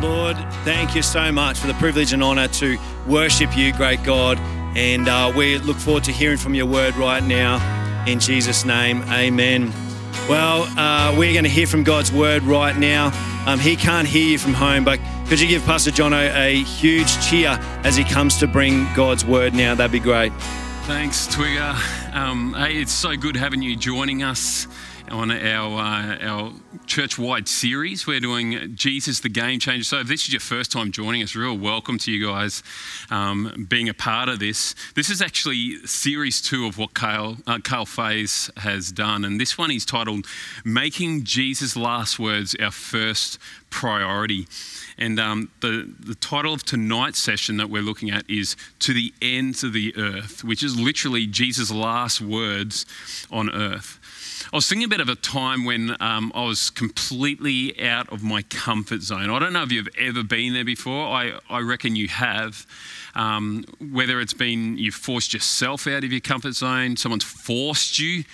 Lord, thank you so much for the privilege and honour to worship you, great God. And uh, we look forward to hearing from your word right now. In Jesus' name, amen. Well, uh, we're going to hear from God's word right now. Um, he can't hear you from home, but could you give Pastor Jono a huge cheer as he comes to bring God's word now? That'd be great. Thanks, Twigger. Um, hey, it's so good having you joining us on our, uh, our church wide series. We're doing Jesus the Game Changer. So, if this is your first time joining us, real welcome to you guys um, being a part of this. This is actually series two of what Kyle, uh, Kyle has done. And this one is titled Making Jesus' Last Words Our First Priority. And um, the, the title of tonight's session that we're looking at is To the Ends of the Earth, which is literally Jesus' last words on earth. I was thinking about of a time when um, I was completely out of my comfort zone. I don't know if you've ever been there before. I, I reckon you have. Um, whether it's been you've forced yourself out of your comfort zone, someone's forced you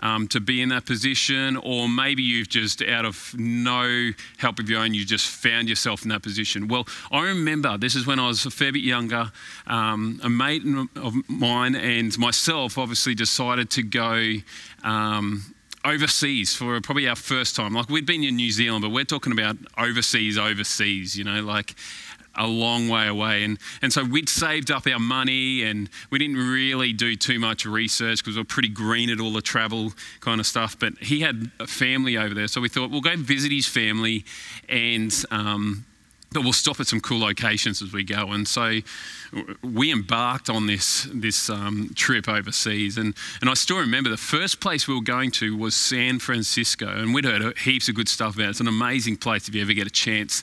um, to be in that position, or maybe you've just, out of no help of your own, you just found yourself in that position. Well, I remember this is when I was a fair bit younger. Um, a mate of mine and myself obviously decided to go. Um, overseas for probably our first time. Like we'd been in New Zealand, but we're talking about overseas, overseas, you know, like a long way away. And, and so we'd saved up our money and we didn't really do too much research because we were pretty green at all the travel kind of stuff. But he had a family over there. So we thought we'll go visit his family and, um, but we'll stop at some cool locations as we go. And so we embarked on this, this um, trip overseas. And, and I still remember the first place we were going to was San Francisco. And we'd heard heaps of good stuff about it. It's an amazing place if you ever get a chance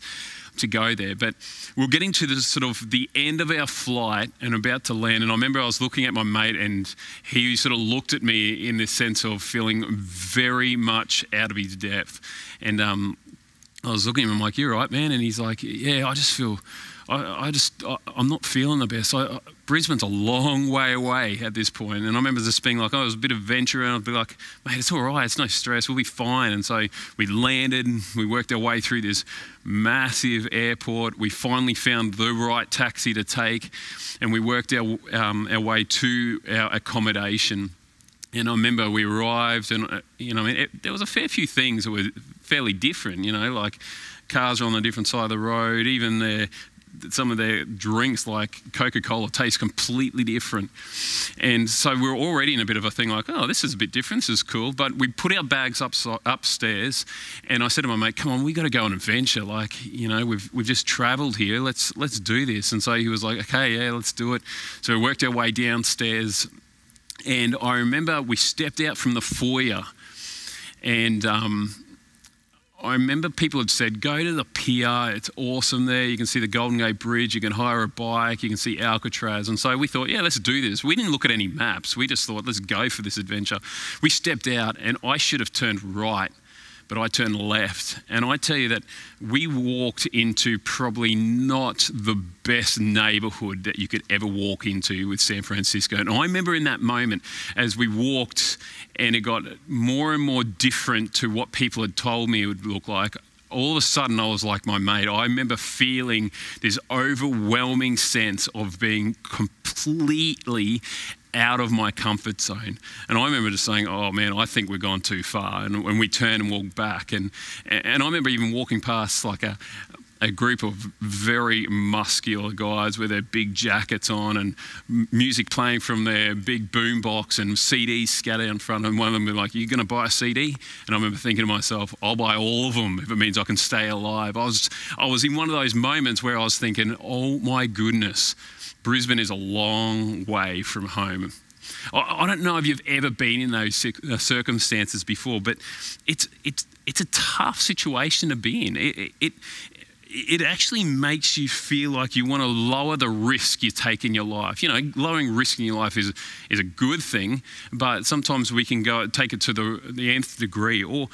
to go there. But we are getting to the sort of the end of our flight and about to land. And I remember I was looking at my mate and he sort of looked at me in this sense of feeling very much out of his depth. And um, I was looking at him, I'm like, you're right, man. And he's like, yeah, I just feel, I, I just, I, am not feeling the best. I, Brisbane's a long way away at this point. And I remember just being like, oh, it was a bit of venture. And I'd be like, mate, it's all right. It's no stress. We'll be fine. And so we landed and we worked our way through this massive airport. We finally found the right taxi to take. And we worked our, um, our way to our accommodation. And I remember we arrived, and uh, you know, I mean, it, there was a fair few things that were fairly different. You know, like cars are on a different side of the road. Even their some of their drinks, like Coca Cola, taste completely different. And so we are already in a bit of a thing like, oh, this is a bit different, this is cool. But we put our bags up, upstairs, and I said to my mate, come on, we got to go on an adventure. Like, you know, we've, we've just traveled here, let's, let's do this. And so he was like, okay, yeah, let's do it. So we worked our way downstairs, and I remember we stepped out from the foyer, and um, I remember people had said, go to the pier, it's awesome there. You can see the Golden Gate Bridge, you can hire a bike, you can see Alcatraz. And so we thought, yeah, let's do this. We didn't look at any maps, we just thought, let's go for this adventure. We stepped out, and I should have turned right but I turned left. And I tell you that we walked into probably not the best neighborhood that you could ever walk into with San Francisco. And I remember in that moment as we walked and it got more and more different to what people had told me it would look like all of a sudden I was like my mate. I remember feeling this overwhelming sense of being completely out of my comfort zone. And I remember just saying, oh man, I think we've gone too far. And when we turned and walked back, and, and I remember even walking past like a, a group of very muscular guys with their big jackets on and music playing from their big boombox and CDs scattered in front. And one of them was like, "You're going to buy a CD?" And I remember thinking to myself, "I'll buy all of them if it means I can stay alive." I was I was in one of those moments where I was thinking, "Oh my goodness." Brisbane is a long way from home. I don't know if you've ever been in those uh, circumstances before, but it's, it's, it's a tough situation to be in. It, it, it actually makes you feel like you want to lower the risk you take in your life. You know, lowering risk in your life is, is a good thing, but sometimes we can go take it to the, the nth degree. Or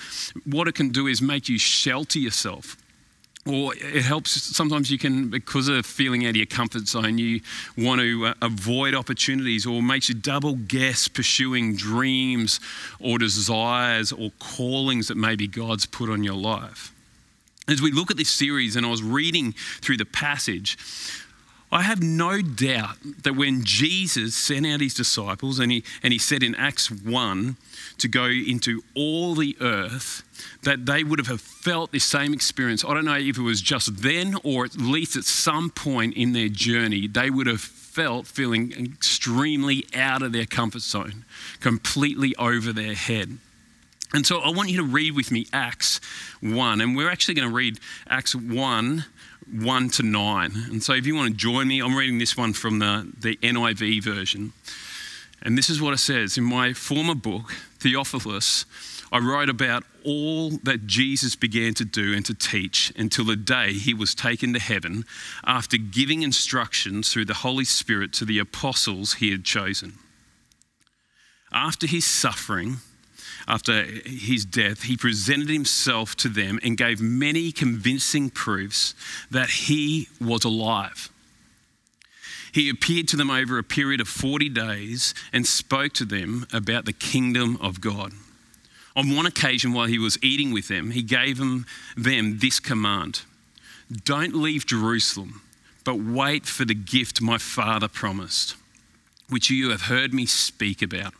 what it can do is make you shelter yourself or it helps sometimes you can because of feeling out of your comfort zone you want to uh, avoid opportunities or makes you double guess pursuing dreams or desires or callings that maybe god's put on your life. As we look at this series, and I was reading through the passage, I have no doubt that when Jesus sent out his disciples, and he, and he said in Acts 1 to go into all the earth, that they would have felt this same experience. I don't know if it was just then or at least at some point in their journey, they would have felt feeling extremely out of their comfort zone, completely over their head. And so I want you to read with me Acts 1, and we're actually going to read Acts 1 1 to 9. And so if you want to join me, I'm reading this one from the, the NIV version. And this is what it says In my former book, Theophilus, I wrote about all that Jesus began to do and to teach until the day he was taken to heaven after giving instructions through the Holy Spirit to the apostles he had chosen. After his suffering, after his death, he presented himself to them and gave many convincing proofs that he was alive. He appeared to them over a period of 40 days and spoke to them about the kingdom of God. On one occasion, while he was eating with them, he gave them, them this command Don't leave Jerusalem, but wait for the gift my Father promised, which you have heard me speak about.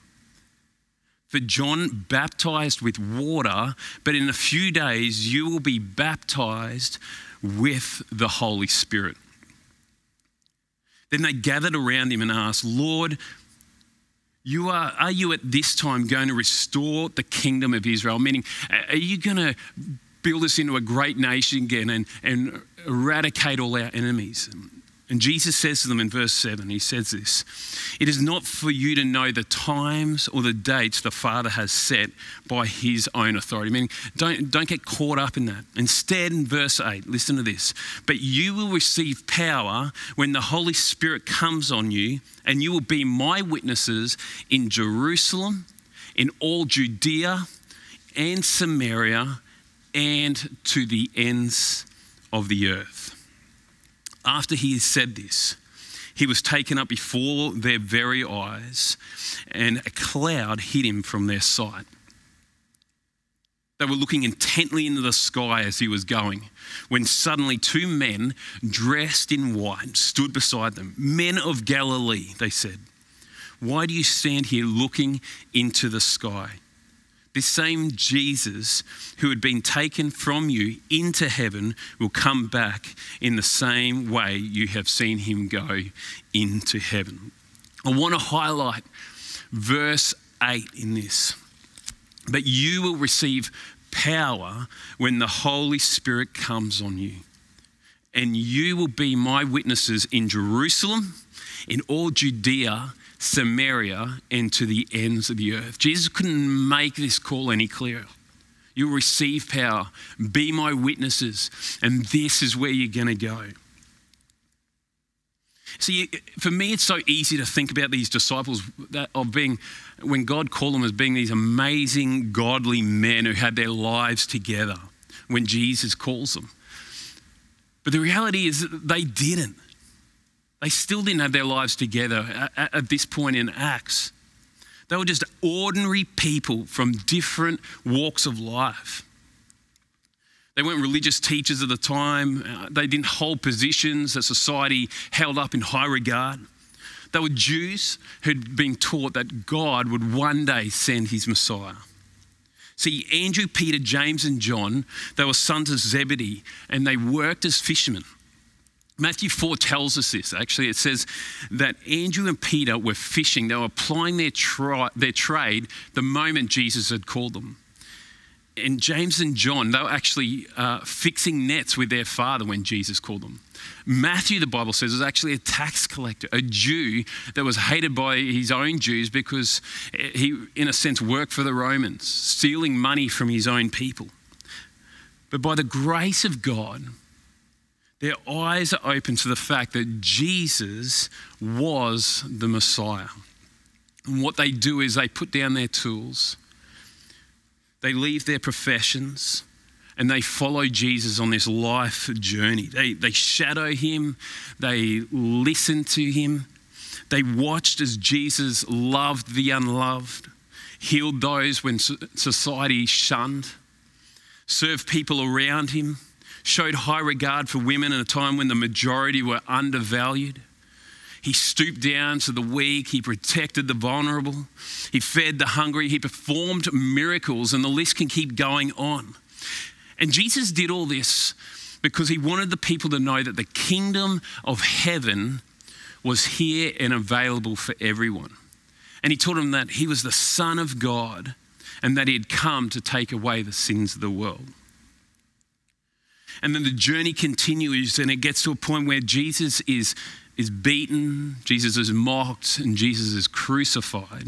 For John baptized with water, but in a few days you will be baptized with the Holy Spirit. Then they gathered around him and asked, Lord, you are, are you at this time going to restore the kingdom of Israel? Meaning, are you going to build us into a great nation again and, and eradicate all our enemies? And Jesus says to them in verse 7, he says this It is not for you to know the times or the dates the Father has set by his own authority. Meaning, don't, don't get caught up in that. Instead, in verse 8, listen to this. But you will receive power when the Holy Spirit comes on you, and you will be my witnesses in Jerusalem, in all Judea and Samaria, and to the ends of the earth. After he had said this, he was taken up before their very eyes, and a cloud hid him from their sight. They were looking intently into the sky as he was going, when suddenly two men dressed in white stood beside them. Men of Galilee, they said, why do you stand here looking into the sky? This same Jesus who had been taken from you into heaven will come back in the same way you have seen him go into heaven. I want to highlight verse 8 in this. But you will receive power when the Holy Spirit comes on you. And you will be my witnesses in Jerusalem, in all Judea Samaria, and to the ends of the earth. Jesus couldn't make this call any clearer. You'll receive power, be my witnesses, and this is where you're going to go. See, for me, it's so easy to think about these disciples of being, when God called them as being these amazing, godly men who had their lives together when Jesus calls them. But the reality is that they didn't. They still didn't have their lives together at, at this point in Acts. They were just ordinary people from different walks of life. They weren't religious teachers at the time. Uh, they didn't hold positions that society held up in high regard. They were Jews who'd been taught that God would one day send his Messiah. See, Andrew, Peter, James, and John, they were sons of Zebedee, and they worked as fishermen. Matthew 4 tells us this actually. It says that Andrew and Peter were fishing, they were applying their, tri- their trade the moment Jesus had called them. And James and John, they were actually uh, fixing nets with their father when Jesus called them. Matthew, the Bible says, was actually a tax collector, a Jew that was hated by his own Jews because he, in a sense, worked for the Romans, stealing money from his own people. But by the grace of God, their eyes are open to the fact that Jesus was the Messiah. And what they do is they put down their tools, they leave their professions, and they follow Jesus on this life journey. They, they shadow him, they listen to him, they watched as Jesus loved the unloved, healed those when society shunned, served people around him showed high regard for women in a time when the majority were undervalued. He stooped down to the weak. He protected the vulnerable. He fed the hungry. He performed miracles, and the list can keep going on. And Jesus did all this because he wanted the people to know that the kingdom of heaven was here and available for everyone. And he told them that he was the Son of God and that he had come to take away the sins of the world. And then the journey continues and it gets to a point where Jesus is is beaten, Jesus is mocked, and Jesus is crucified,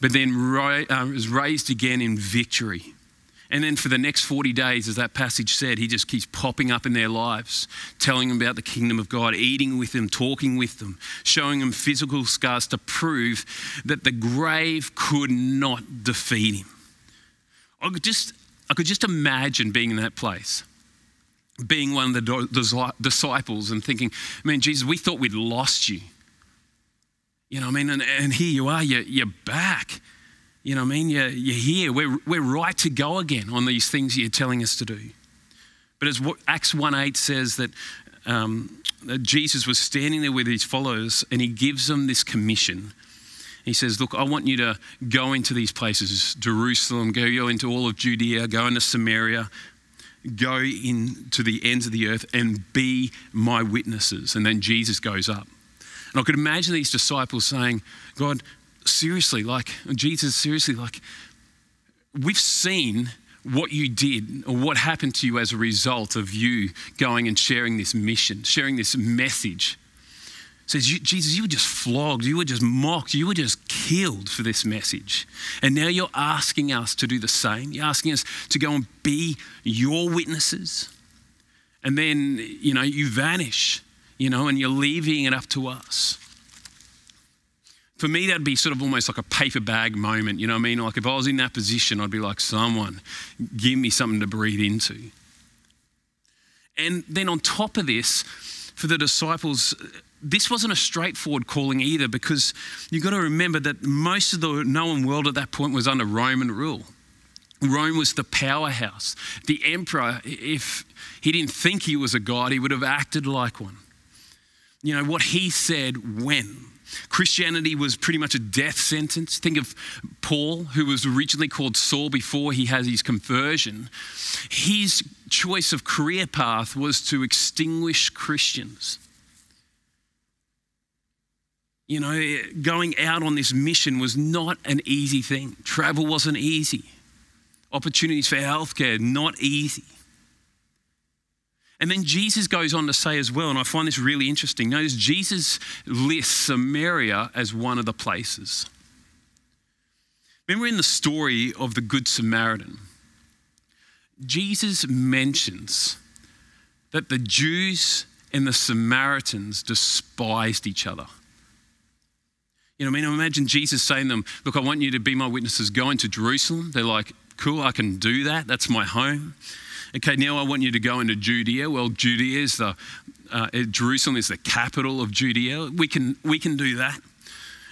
but then uh, is raised again in victory. And then for the next 40 days, as that passage said, he just keeps popping up in their lives, telling them about the kingdom of God, eating with them, talking with them, showing them physical scars to prove that the grave could not defeat him. I could just, I could just imagine being in that place being one of the disciples and thinking, man, Jesus, we thought we'd lost you. You know I mean? And, and here you are, you're, you're back. You know I mean? You're, you're here. We're, we're right to go again on these things you're telling us to do. But as what Acts 1 8 says, that, um, that Jesus was standing there with his followers and he gives them this commission. He says, Look, I want you to go into these places Jerusalem, go into all of Judea, go into Samaria, Go into the ends of the earth and be my witnesses. And then Jesus goes up. And I could imagine these disciples saying, God, seriously, like, Jesus, seriously, like, we've seen what you did or what happened to you as a result of you going and sharing this mission, sharing this message says, Jesus, you were just flogged, you were just mocked, you were just killed for this message. And now you're asking us to do the same. You're asking us to go and be your witnesses. And then, you know, you vanish, you know, and you're leaving it up to us. For me, that'd be sort of almost like a paper bag moment, you know what I mean? Like if I was in that position, I'd be like, someone, give me something to breathe into. And then on top of this, for the disciples, this wasn't a straightforward calling either because you've got to remember that most of the known world at that point was under Roman rule. Rome was the powerhouse. The emperor, if he didn't think he was a god, he would have acted like one. You know, what he said when. Christianity was pretty much a death sentence. Think of Paul, who was originally called Saul before he had his conversion. His choice of career path was to extinguish Christians. You know, eh, going out on this mission was not an easy thing. Travel wasn't easy. Opportunities for healthcare, not easy. And then Jesus goes on to say as well, and I find this really interesting. Notice Jesus lists Samaria as one of the places. Remember in the story of the Good Samaritan, Jesus mentions that the Jews and the Samaritans despised each other. You know, I mean, imagine Jesus saying to them, Look, I want you to be my witnesses. Go into Jerusalem. They're like, Cool, I can do that. That's my home. Okay, now I want you to go into Judea. Well, Judea is the, uh, Jerusalem is the capital of Judea. We can, we can do that.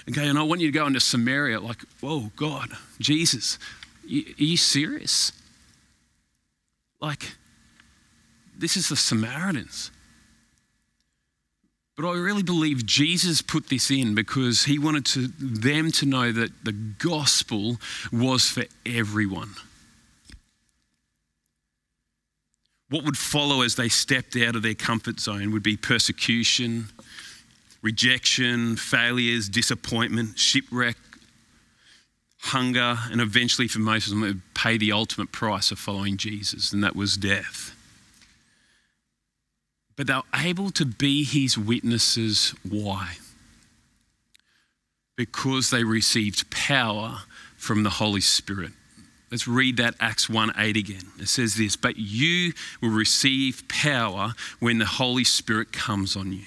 Okay, and I want you to go into Samaria. Like, whoa, God, Jesus, are you serious? Like, this is the Samaritans. But I really believe Jesus put this in because he wanted to, them to know that the gospel was for everyone. What would follow as they stepped out of their comfort zone would be persecution, rejection, failures, disappointment, shipwreck, hunger, and eventually for most of them, it would pay the ultimate price of following Jesus, and that was death but they're able to be his witnesses. Why? Because they received power from the Holy Spirit. Let's read that Acts 1 8 again. It says this, but you will receive power when the Holy Spirit comes on you.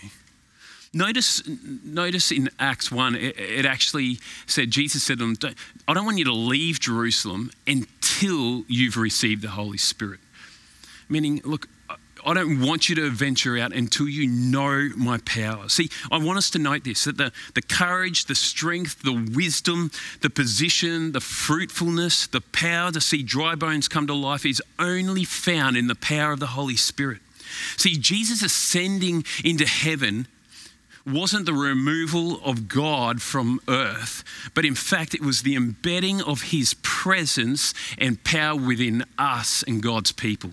Notice, notice in Acts 1, it, it actually said, Jesus said to them, I don't want you to leave Jerusalem until you've received the Holy Spirit. Meaning, look, I don't want you to venture out until you know my power. See, I want us to note this that the, the courage, the strength, the wisdom, the position, the fruitfulness, the power to see dry bones come to life is only found in the power of the Holy Spirit. See, Jesus ascending into heaven wasn't the removal of God from earth, but in fact, it was the embedding of his presence and power within us and God's people.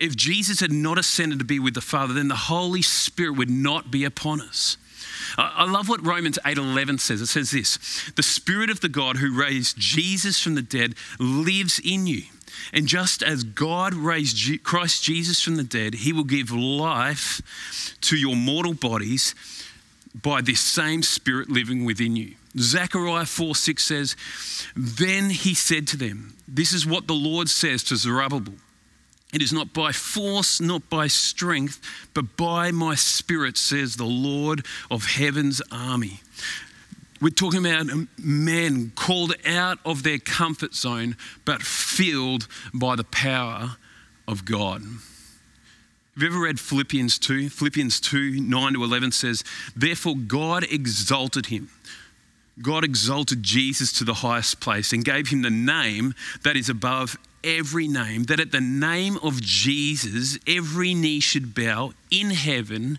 If Jesus had not ascended to be with the Father, then the Holy Spirit would not be upon us. I love what Romans 8:11 says. It says this: "The spirit of the God who raised Jesus from the dead lives in you." And just as God raised Christ Jesus from the dead, he will give life to your mortal bodies by this same spirit living within you. Zechariah 4 6 says, Then he said to them, This is what the Lord says to Zerubbabel. It is not by force, not by strength, but by my spirit, says the Lord of heaven's army. We're talking about men called out of their comfort zone, but filled by the power of God. Have you ever read Philippians 2? Philippians 2 9 to 11 says, Therefore, God exalted him. God exalted Jesus to the highest place and gave him the name that is above every name, that at the name of Jesus, every knee should bow in heaven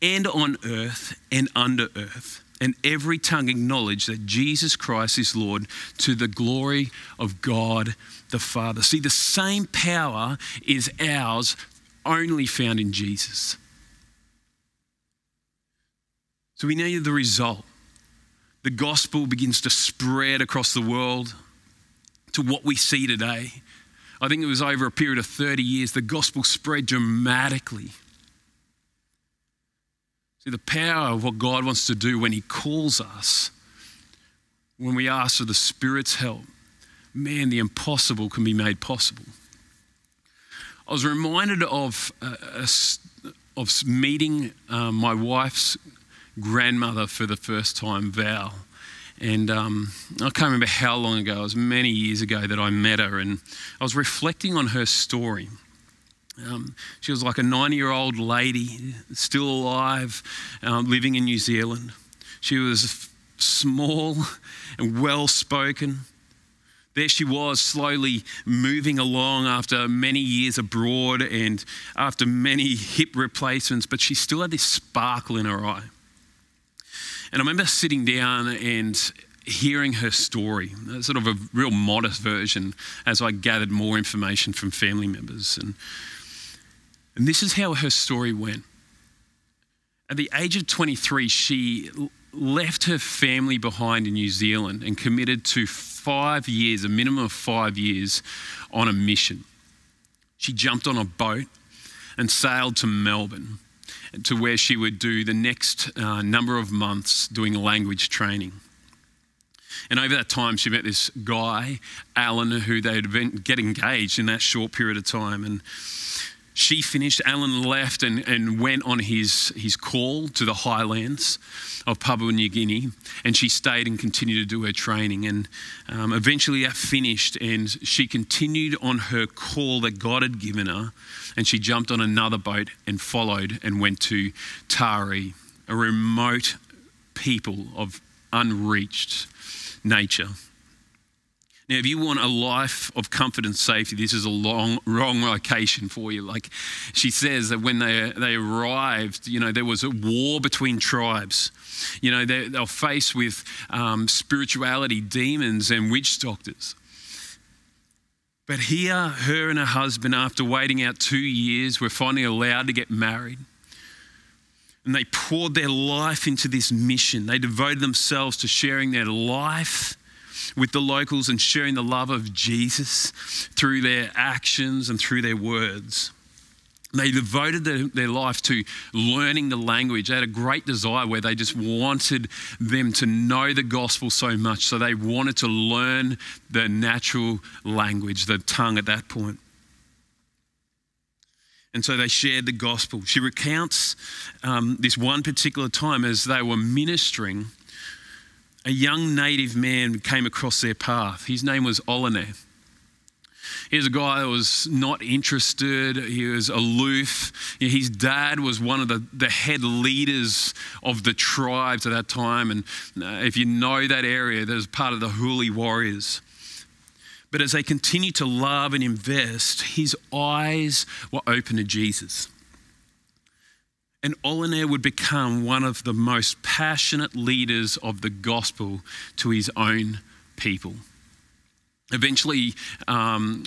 and on earth and under earth and every tongue acknowledge that Jesus Christ is Lord to the glory of God the Father. See, the same power is ours, only found in Jesus. So we know the result. The gospel begins to spread across the world to what we see today. I think it was over a period of 30 years, the gospel spread dramatically. See, the power of what God wants to do when He calls us, when we ask for the Spirit's help, man, the impossible can be made possible. I was reminded of, uh, of meeting um, my wife's grandmother for the first time, Val. And um, I can't remember how long ago, it was many years ago that I met her, and I was reflecting on her story. Um, she was like a 90 year old lady, still alive, um, living in New Zealand. She was small and well spoken. There she was, slowly moving along after many years abroad and after many hip replacements, but she still had this sparkle in her eye. And I remember sitting down and hearing her story, sort of a real modest version, as I gathered more information from family members. And and this is how her story went. At the age of 23, she left her family behind in New Zealand and committed to five years, a minimum of five years, on a mission. She jumped on a boat and sailed to Melbourne to where she would do the next uh, number of months doing language training. And over that time, she met this guy, Alan, who they'd get engaged in that short period of time. And she finished, Alan left and, and went on his, his call to the highlands of Papua New Guinea, and she stayed and continued to do her training. And um, eventually that finished, and she continued on her call that God had given her, and she jumped on another boat and followed and went to Tari, a remote people of unreached nature. Now, if you want a life of comfort and safety, this is a long, wrong location for you. Like she says that when they, they arrived, you know, there was a war between tribes. You know, they, they were faced with um, spirituality, demons, and witch doctors. But here, her and her husband, after waiting out two years, were finally allowed to get married. And they poured their life into this mission. They devoted themselves to sharing their life with the locals and sharing the love of Jesus through their actions and through their words. They devoted their, their, life to learning the language. They had a great desire where they just wanted them to know the gospel so much. So they wanted to learn the natural language, the tongue at that point. And so they shared the gospel. She recounts um, this one particular time as they were ministering a young native man came across their path. His name was Olene. was a guy that was not interested, he was aloof. His dad was one of the, the head leaders of the tribes at that time. And uh, if you know that area, there's part of the Huli warriors. But as they continued to love and invest, his eyes were open to Jesus. And Olinair would become one of the most passionate leaders of the gospel to his own people. Eventually, um,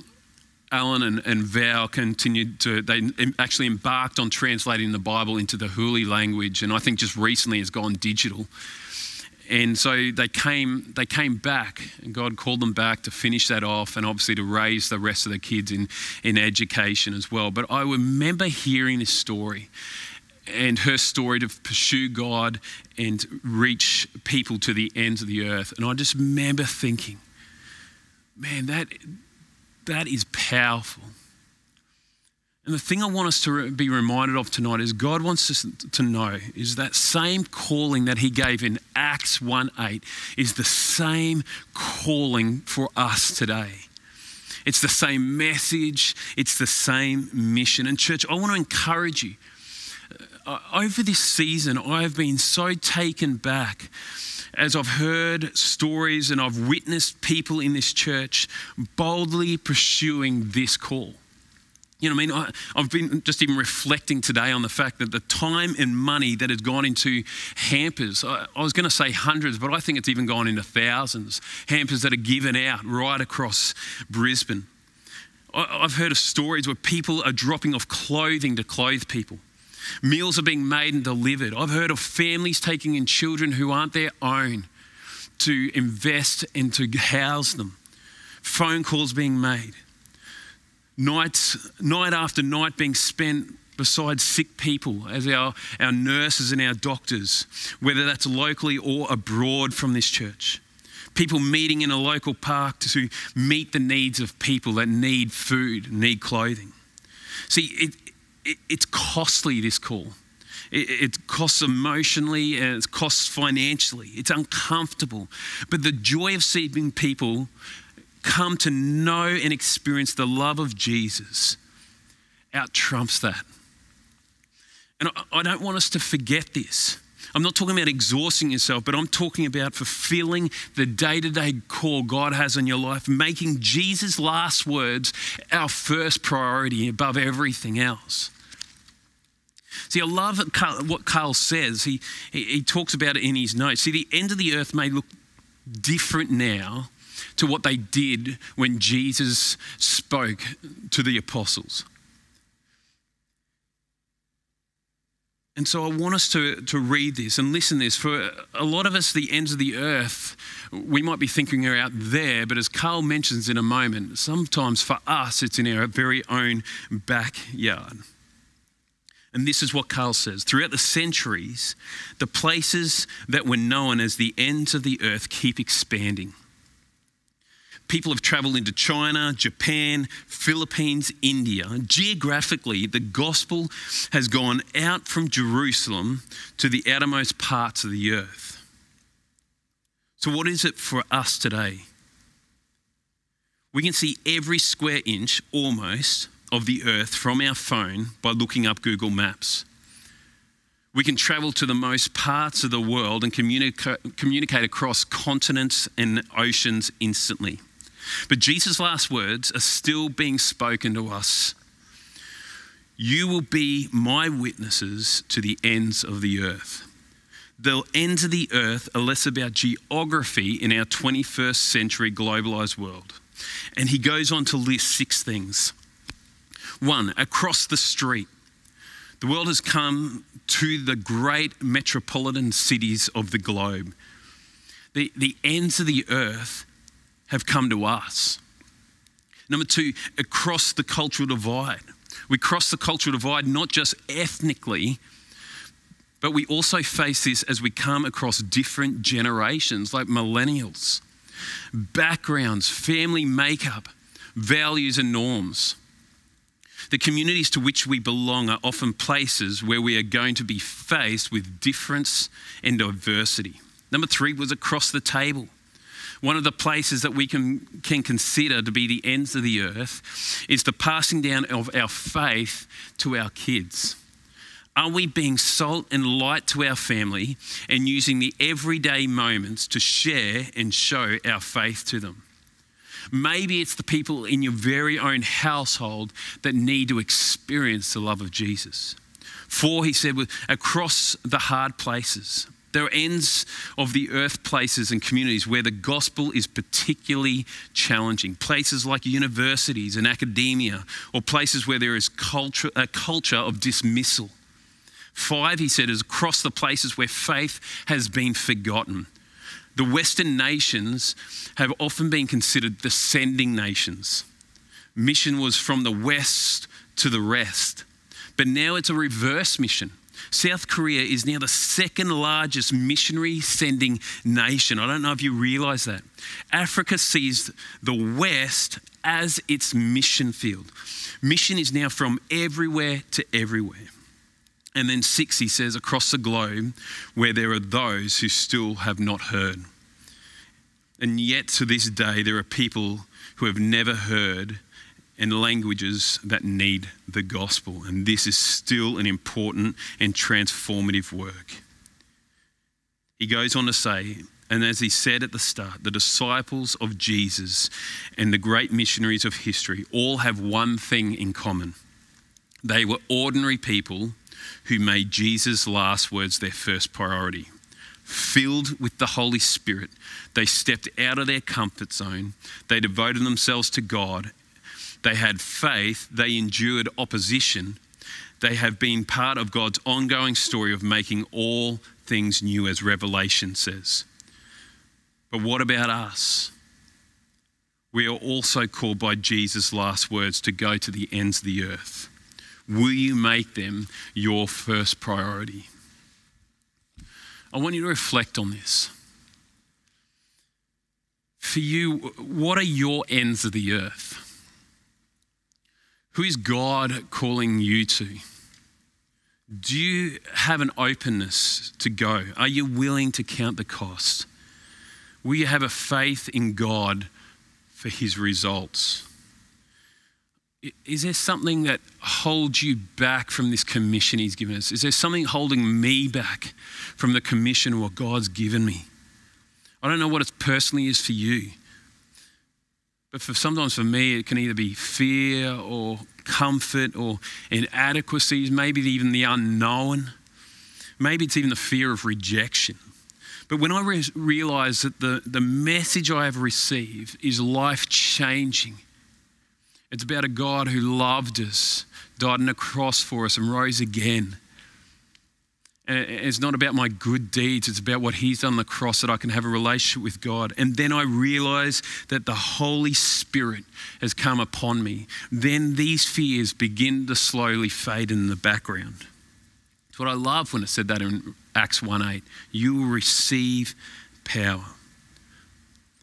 Alan and, and Val continued to, they actually embarked on translating the Bible into the Huli language, and I think just recently has gone digital. And so they came, they came back, and God called them back to finish that off and obviously to raise the rest of the kids in, in education as well. But I remember hearing this story and her story to pursue God and reach people to the ends of the earth. And I just remember thinking, man, that, that is powerful. And the thing I want us to be reminded of tonight is God wants us to know is that same calling that He gave in Acts 1 8 is the same calling for us today. It's the same message, it's the same mission. And, church, I want to encourage you. Over this season, I have been so taken back as I've heard stories and I've witnessed people in this church boldly pursuing this call. You know, I mean, I, have been just even reflecting today on the fact that the time and money that has gone into hampers, I, I was going to say hundreds, but I think it's even gone into thousands, hampers that are given out right across Brisbane. I, I've heard of stories where people are dropping off clothing to clothe people. Meals are being made and delivered. I've heard of families taking in children who aren't their own to invest and to house them. Phone calls being made. Nights, night after night being spent beside sick people as our, our nurses and our doctors, whether that's locally or abroad from this church. People meeting in a local park to meet the needs of people that need food, need clothing. See, it, it, it's costly, this call. It, it costs emotionally and it costs financially. It's uncomfortable. But the joy of seeing people come to know and experience the love of Jesus out trumps that. And I, I don't want us to forget this. I'm not talking about exhausting yourself, but I'm talking about fulfilling the day to day call God has on your life, making Jesus' last words our first priority above everything else. See, I love what Carl says. He, he, he talks about it in his notes. See, the end of the earth may look different now to what they did when Jesus spoke to the apostles. And so I want us to, to read this and listen this. For a lot of us, the ends of the earth, we might be thinking are out there, but as Carl mentions in a moment, sometimes for us, it's in our very own backyard. And this is what Carl says throughout the centuries, the places that were known as the ends of the earth keep expanding. People have traveled into China, Japan, Philippines, India. Geographically, the gospel has gone out from Jerusalem to the outermost parts of the earth. So, what is it for us today? We can see every square inch almost of the earth from our phone by looking up Google Maps. We can travel to the most parts of the world and communica- communicate across continents and oceans instantly. But Jesus' last words are still being spoken to us. You will be my witnesses to the ends of the earth. The ends of the earth are less about geography in our 21st century globalized world. And he goes on to list six things one, across the street. The world has come to the great metropolitan cities of the globe. The, the ends of the earth have come to us. Number two, across the cultural divide. We cross the cultural divide not just ethnically, but we also face this as we come across different generations, like millennials, backgrounds, family makeup, values, and norms. The communities to which we belong are often places where we are going to be faced with difference and diversity. Number three was across the table. one of the places that we can, can consider to be the ends of the earth is the passing down of our faith to our kids. Are we being salt and light to our family and using the everyday moments to share and show our faith to them? Maybe it's the people in your very own household that need to experience the love of Jesus. For, he said, across the hard places, there are ends of the earth places and communities where the gospel is particularly challenging. Places like universities and academia, or places where there is culture, a culture of dismissal. Five, he said, is across the places where faith has been forgotten. The Western nations have often been considered the sending nations. Mission was from the West to the rest. But now it's a reverse mission. South Korea is now the second largest missionary sending nation. I don't know if you realize that. Africa sees the West as its mission field. Mission is now from everywhere to everywhere. And then six, he says, across the globe where there are those who still have not heard. And yet to this day, there are people who have never heard and languages that need the gospel. And this is still an important and transformative work. He goes on to say, and as he said at the start, the disciples of Jesus and the great missionaries of history all have one thing in common. They were ordinary people who made Jesus' last words their first priority. Filled with the Holy Spirit, they stepped out of their comfort zone, they devoted themselves to God, they had faith, they endured opposition. They have been part of God's ongoing story of making all things new, as Revelation says. But what about us? We are also called by Jesus' last words to go to the ends of the earth. Will you make them your first priority? I want you to reflect on this. For you, what are your ends of the earth? Who is God calling you to? Do you have an openness to go? Are you willing to count the cost? Will you have a faith in God for his results? Is there something that holds you back from this commission he's given us? Is there something holding me back from the commission what God's given me? I don't know what it personally is for you. But for sometimes for me, it can either be fear or comfort or inadequacies, maybe even the unknown. Maybe it's even the fear of rejection. But when I re- realize that the, the message I have received is life changing, it's about a God who loved us, died on a cross for us, and rose again. And it's not about my good deeds, it's about what He's done on the cross that I can have a relationship with God. And then I realize that the Holy Spirit has come upon me. Then these fears begin to slowly fade in the background. It's what I love when it said that in Acts 1 8. You will receive power.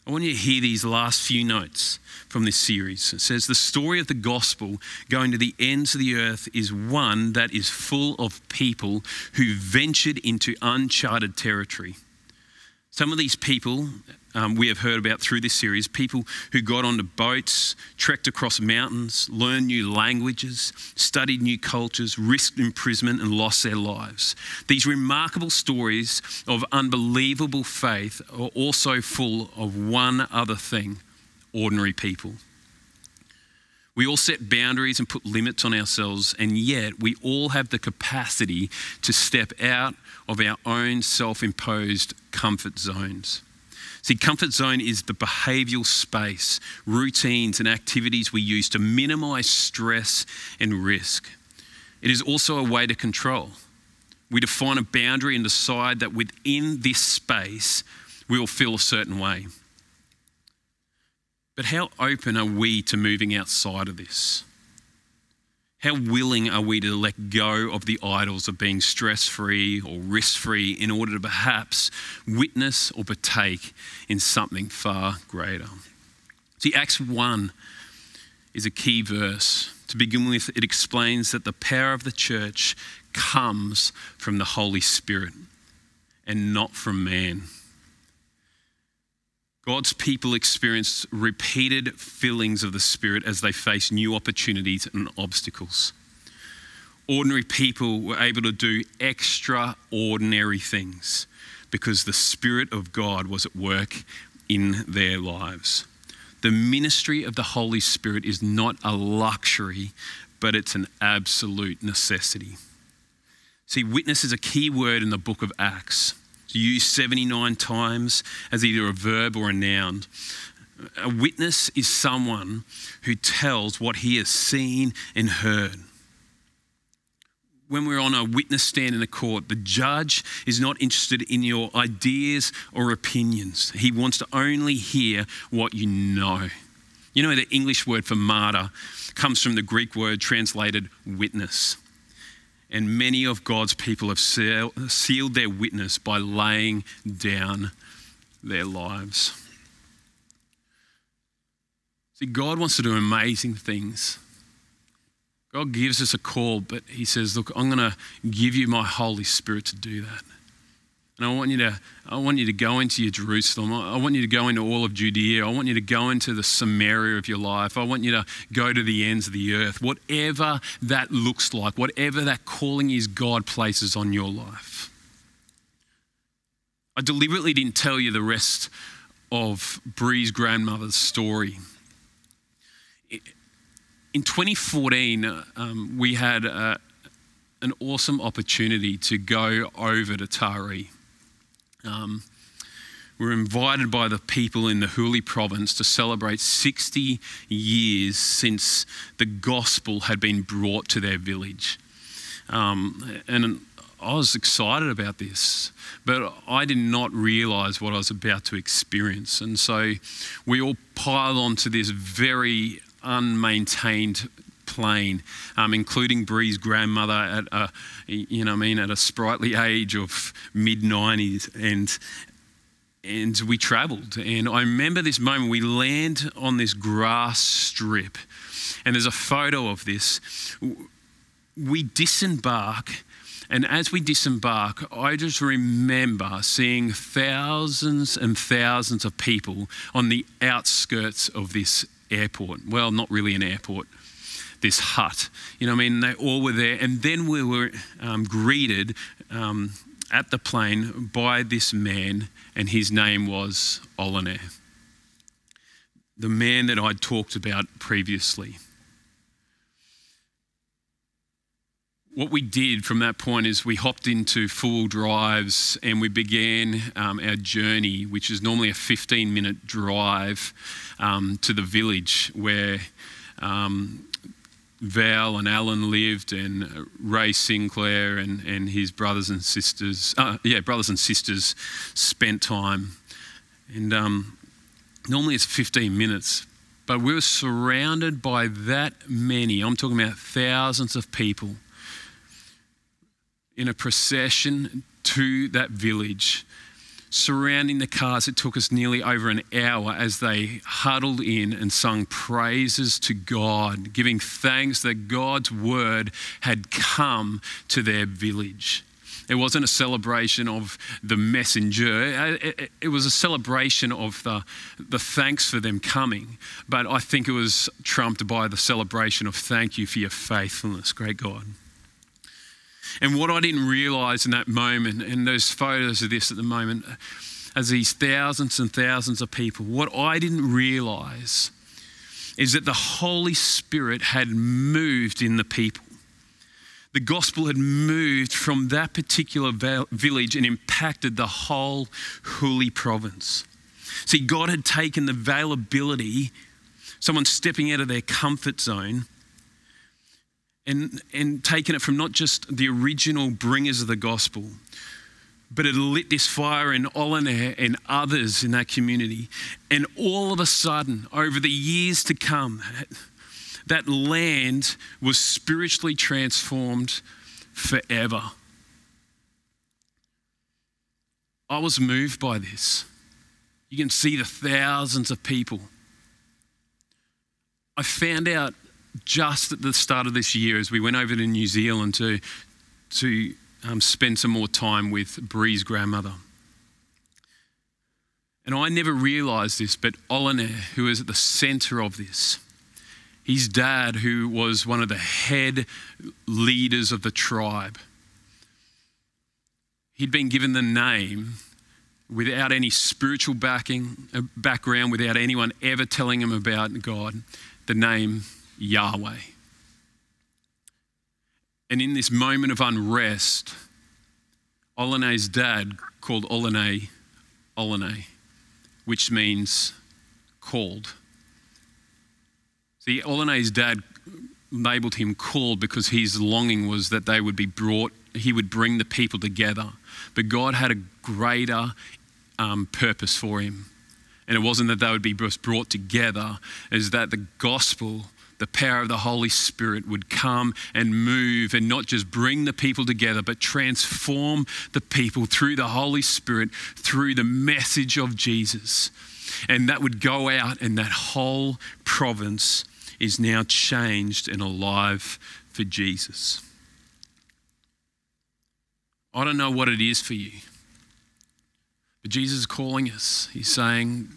I want you to hear these last few notes from this series. It says, The story of the gospel going to the ends of the earth is one that is full of people who ventured into uncharted territory. Some of these people um, we have heard about through this series people who got onto boats, trekked across mountains, learned new languages, studied new cultures, risked imprisonment, and lost their lives. These remarkable stories of unbelievable faith are also full of one other thing ordinary people. We all set boundaries and put limits on ourselves, and yet we all have the capacity to step out of our own self imposed comfort zones. See, comfort zone is the behavioral space, routines, and activities we use to minimize stress and risk. It is also a way to control. We define a boundary and decide that within this space, we will feel a certain way. But how open are we to moving outside of this? How willing are we to let go of the idols of being stress free or risk free in order to perhaps witness or partake in something far greater? See, Acts 1 is a key verse. To begin with, it explains that the power of the church comes from the Holy Spirit and not from man. God's people experience repeated fillings of the Spirit as they face new opportunities and obstacles. Ordinary people were able to do extraordinary things because the Spirit of God was at work in their lives. The ministry of the Holy Spirit is not a luxury, but it's an absolute necessity. See, witness is a key word in the book of Acts. Used 79 times as either a verb or a noun. A witness is someone who tells what he has seen and heard when we're on a witness stand in a court, the judge is not interested in your ideas or opinions. He wants to only hear what you know. You know, the English word for martyr comes from the Greek word translated witness. And many of God's people have sealed their witness by laying down their lives. See, God wants to do amazing things God gives us a call, but He says, Look, I'm going to give you my Holy Spirit to do that. And I want you to, I want you to go into your Jerusalem. I want you to go into all of Judea. I want you to go into the Samaria of your life. I want you to go to the ends of the earth. Whatever that looks like, whatever that calling is God places on your life. I deliberately didn't tell you the rest of Bree's grandmother's story in 2014, um, we had uh, an awesome opportunity to go over to Tari. Um, we were invited by the people in the Huli province to celebrate 60 years since the gospel had been brought to their village. Um, and I was excited about this, but I did not realize what I was about to experience. And so we all piled onto this very unmaintained plane, um, including Bree's grandmother at a, you know, I mean, at a sprightly age of mid 90s, and and we travelled. And I remember this moment. We land on this grass strip, and there's a photo of this. We disembark. And as we disembark, I just remember seeing thousands and thousands of people on the outskirts of this airport. Well, not really an airport, this hut. You know I mean? They all were there. And then we were um, greeted um, at the plane by this man, and his name was Olene, the man that I'd talked about previously. what we did from that point is we hopped into full drives and we began um, our journey, which is normally a 15 minute drive um, to the village where um, Val and Alan lived, and Ray Sinclair and, and his brothers and sisters, uh, yeah, brothers and sisters spent time. And um, normally it's 15 minutes, but we were surrounded by that many, I'm talking about thousands of people in a procession to that village, surrounding the cars. It took us nearly over an hour as they huddled in and sung praises to God, giving thanks that God's word had come to their village. It wasn't a celebration of the messenger. It, was a celebration of the, the thanks for them coming. But I think it was trumped by the celebration of thank you for your faithfulness, great God. And what I didn't realize in that moment, and those photos of this at the moment, as these thousands and thousands of people, what I didn't realize is that the Holy Spirit had moved in the people. The gospel had moved from that particular village and impacted the whole Huli province. See, God had taken the availability, someone stepping out of their comfort zone, and, and taken it from not just the original bringers of the gospel, but it lit this fire in Olene and others in that community. And all of a sudden, over the years to come, that land was spiritually transformed forever. I was moved by this. You can see the thousands of people. I found out just at the start of this year as we went over to New Zealand to, to um, spend some more time with Bree's grandmother. And I never realised this, but Olene, who is at the centre of this, his dad, who was one of the head leaders of the tribe, he'd been given the name without any spiritual backing, uh, background, without anyone ever telling him about God, the name Yahweh. And in this moment of unrest, Olene's dad called Olene Olene, which means called. See, Olene's dad labeled him called because his longing was that they would be brought, he would bring the people together. But God had a greater um, purpose for him. And it wasn't that they would be brought together, is that the gospel the power of the Holy Spirit would come and move and not just bring the people together, but transform the people through the Holy Spirit, through the message of Jesus. And that would go out, and that whole province is now changed and alive for Jesus. I don't know what it is for you, but Jesus is calling us. He's saying,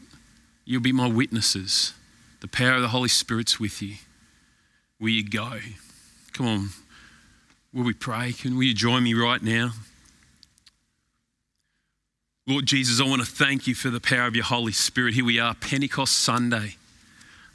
You'll be my witnesses. The power of the Holy Spirit's with you. Will you go? Come on. Will we pray? Can will you join me right now? Lord Jesus, I want to thank you for the power of your Holy Spirit. Here we are, Pentecost Sunday.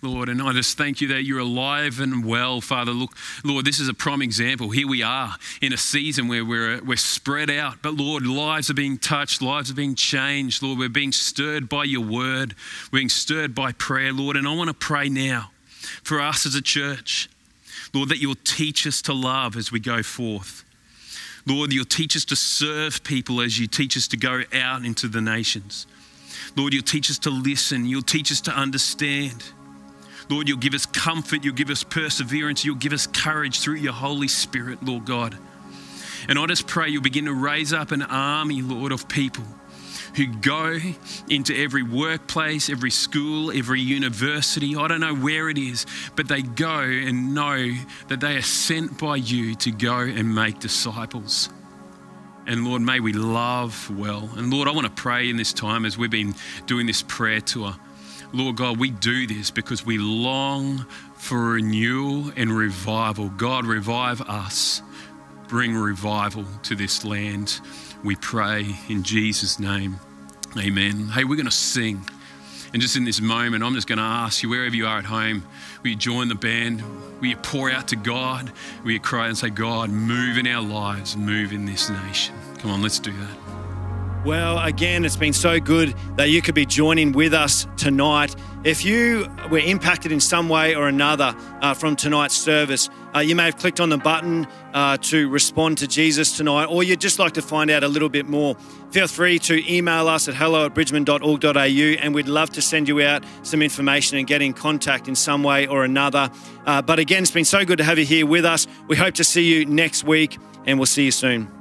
Lord, and I just thank you that you're alive and well, Father. Look, Lord, this is a prime example. Here we are in a season where we're, we're spread out, but Lord, lives are being touched, lives are being changed. Lord, we're being stirred by your word, we're being stirred by prayer, Lord. And I want to pray now for us as a church. Lord, that you'll teach us to love as we go forth. Lord, you'll teach us to serve people as you teach us to go out into the nations. Lord, you'll teach us to listen. You'll teach us to understand. Lord, you'll give us comfort. You'll give us perseverance. You'll give us courage through your Holy Spirit, Lord God. And I just pray you'll begin to raise up an army, Lord, of people who go into every workplace, every school, every university. I don't know where it is, but they go and know that they are sent by you to go and make disciples. And Lord, may we love well. And Lord, I want to pray in this time as we've been doing this prayer tour. Lord God, we do this because we long for renewal and revival. God, revive us. Bring revival to this land we pray in Jesus' name. Amen. Hey, we're going to sing. And just in this moment, I'm just going to ask you, wherever you are at home, will you join the band? Will you pour out to God? Will you cry and say, God, move in our lives, move in this nation? Come on, let's do that. Well, again, it's been so good that you could be joining with us tonight. If you were impacted in some way or another uh, from tonight's service, uh, you may have clicked on the button uh, to respond to Jesus tonight, or you'd just like to find out a little bit more. Feel free to email us at hello at bridgeman.org.au, and we'd love to send you out some information and get in contact in some way or another. Uh, but again, it's been so good to have you here with us. We hope to see you next week, and we'll see you soon.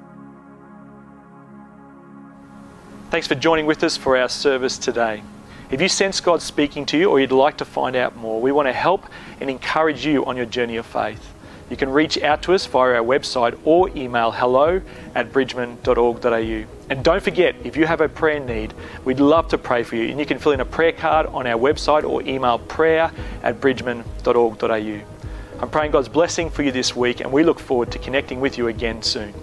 Thanks for joining with us for our service today. If you sense God speaking to you or you'd like to find out more, we want to help and encourage you on your journey of faith. You can reach out to us via our website or email hello at bridgeman.org.au. And don't forget, if you have a prayer need, we'd love to pray for you. And you can fill in a prayer card on our website or email prayer at bridgeman.org.au. I'm praying God's blessing for you this week, and we look forward to connecting with you again soon.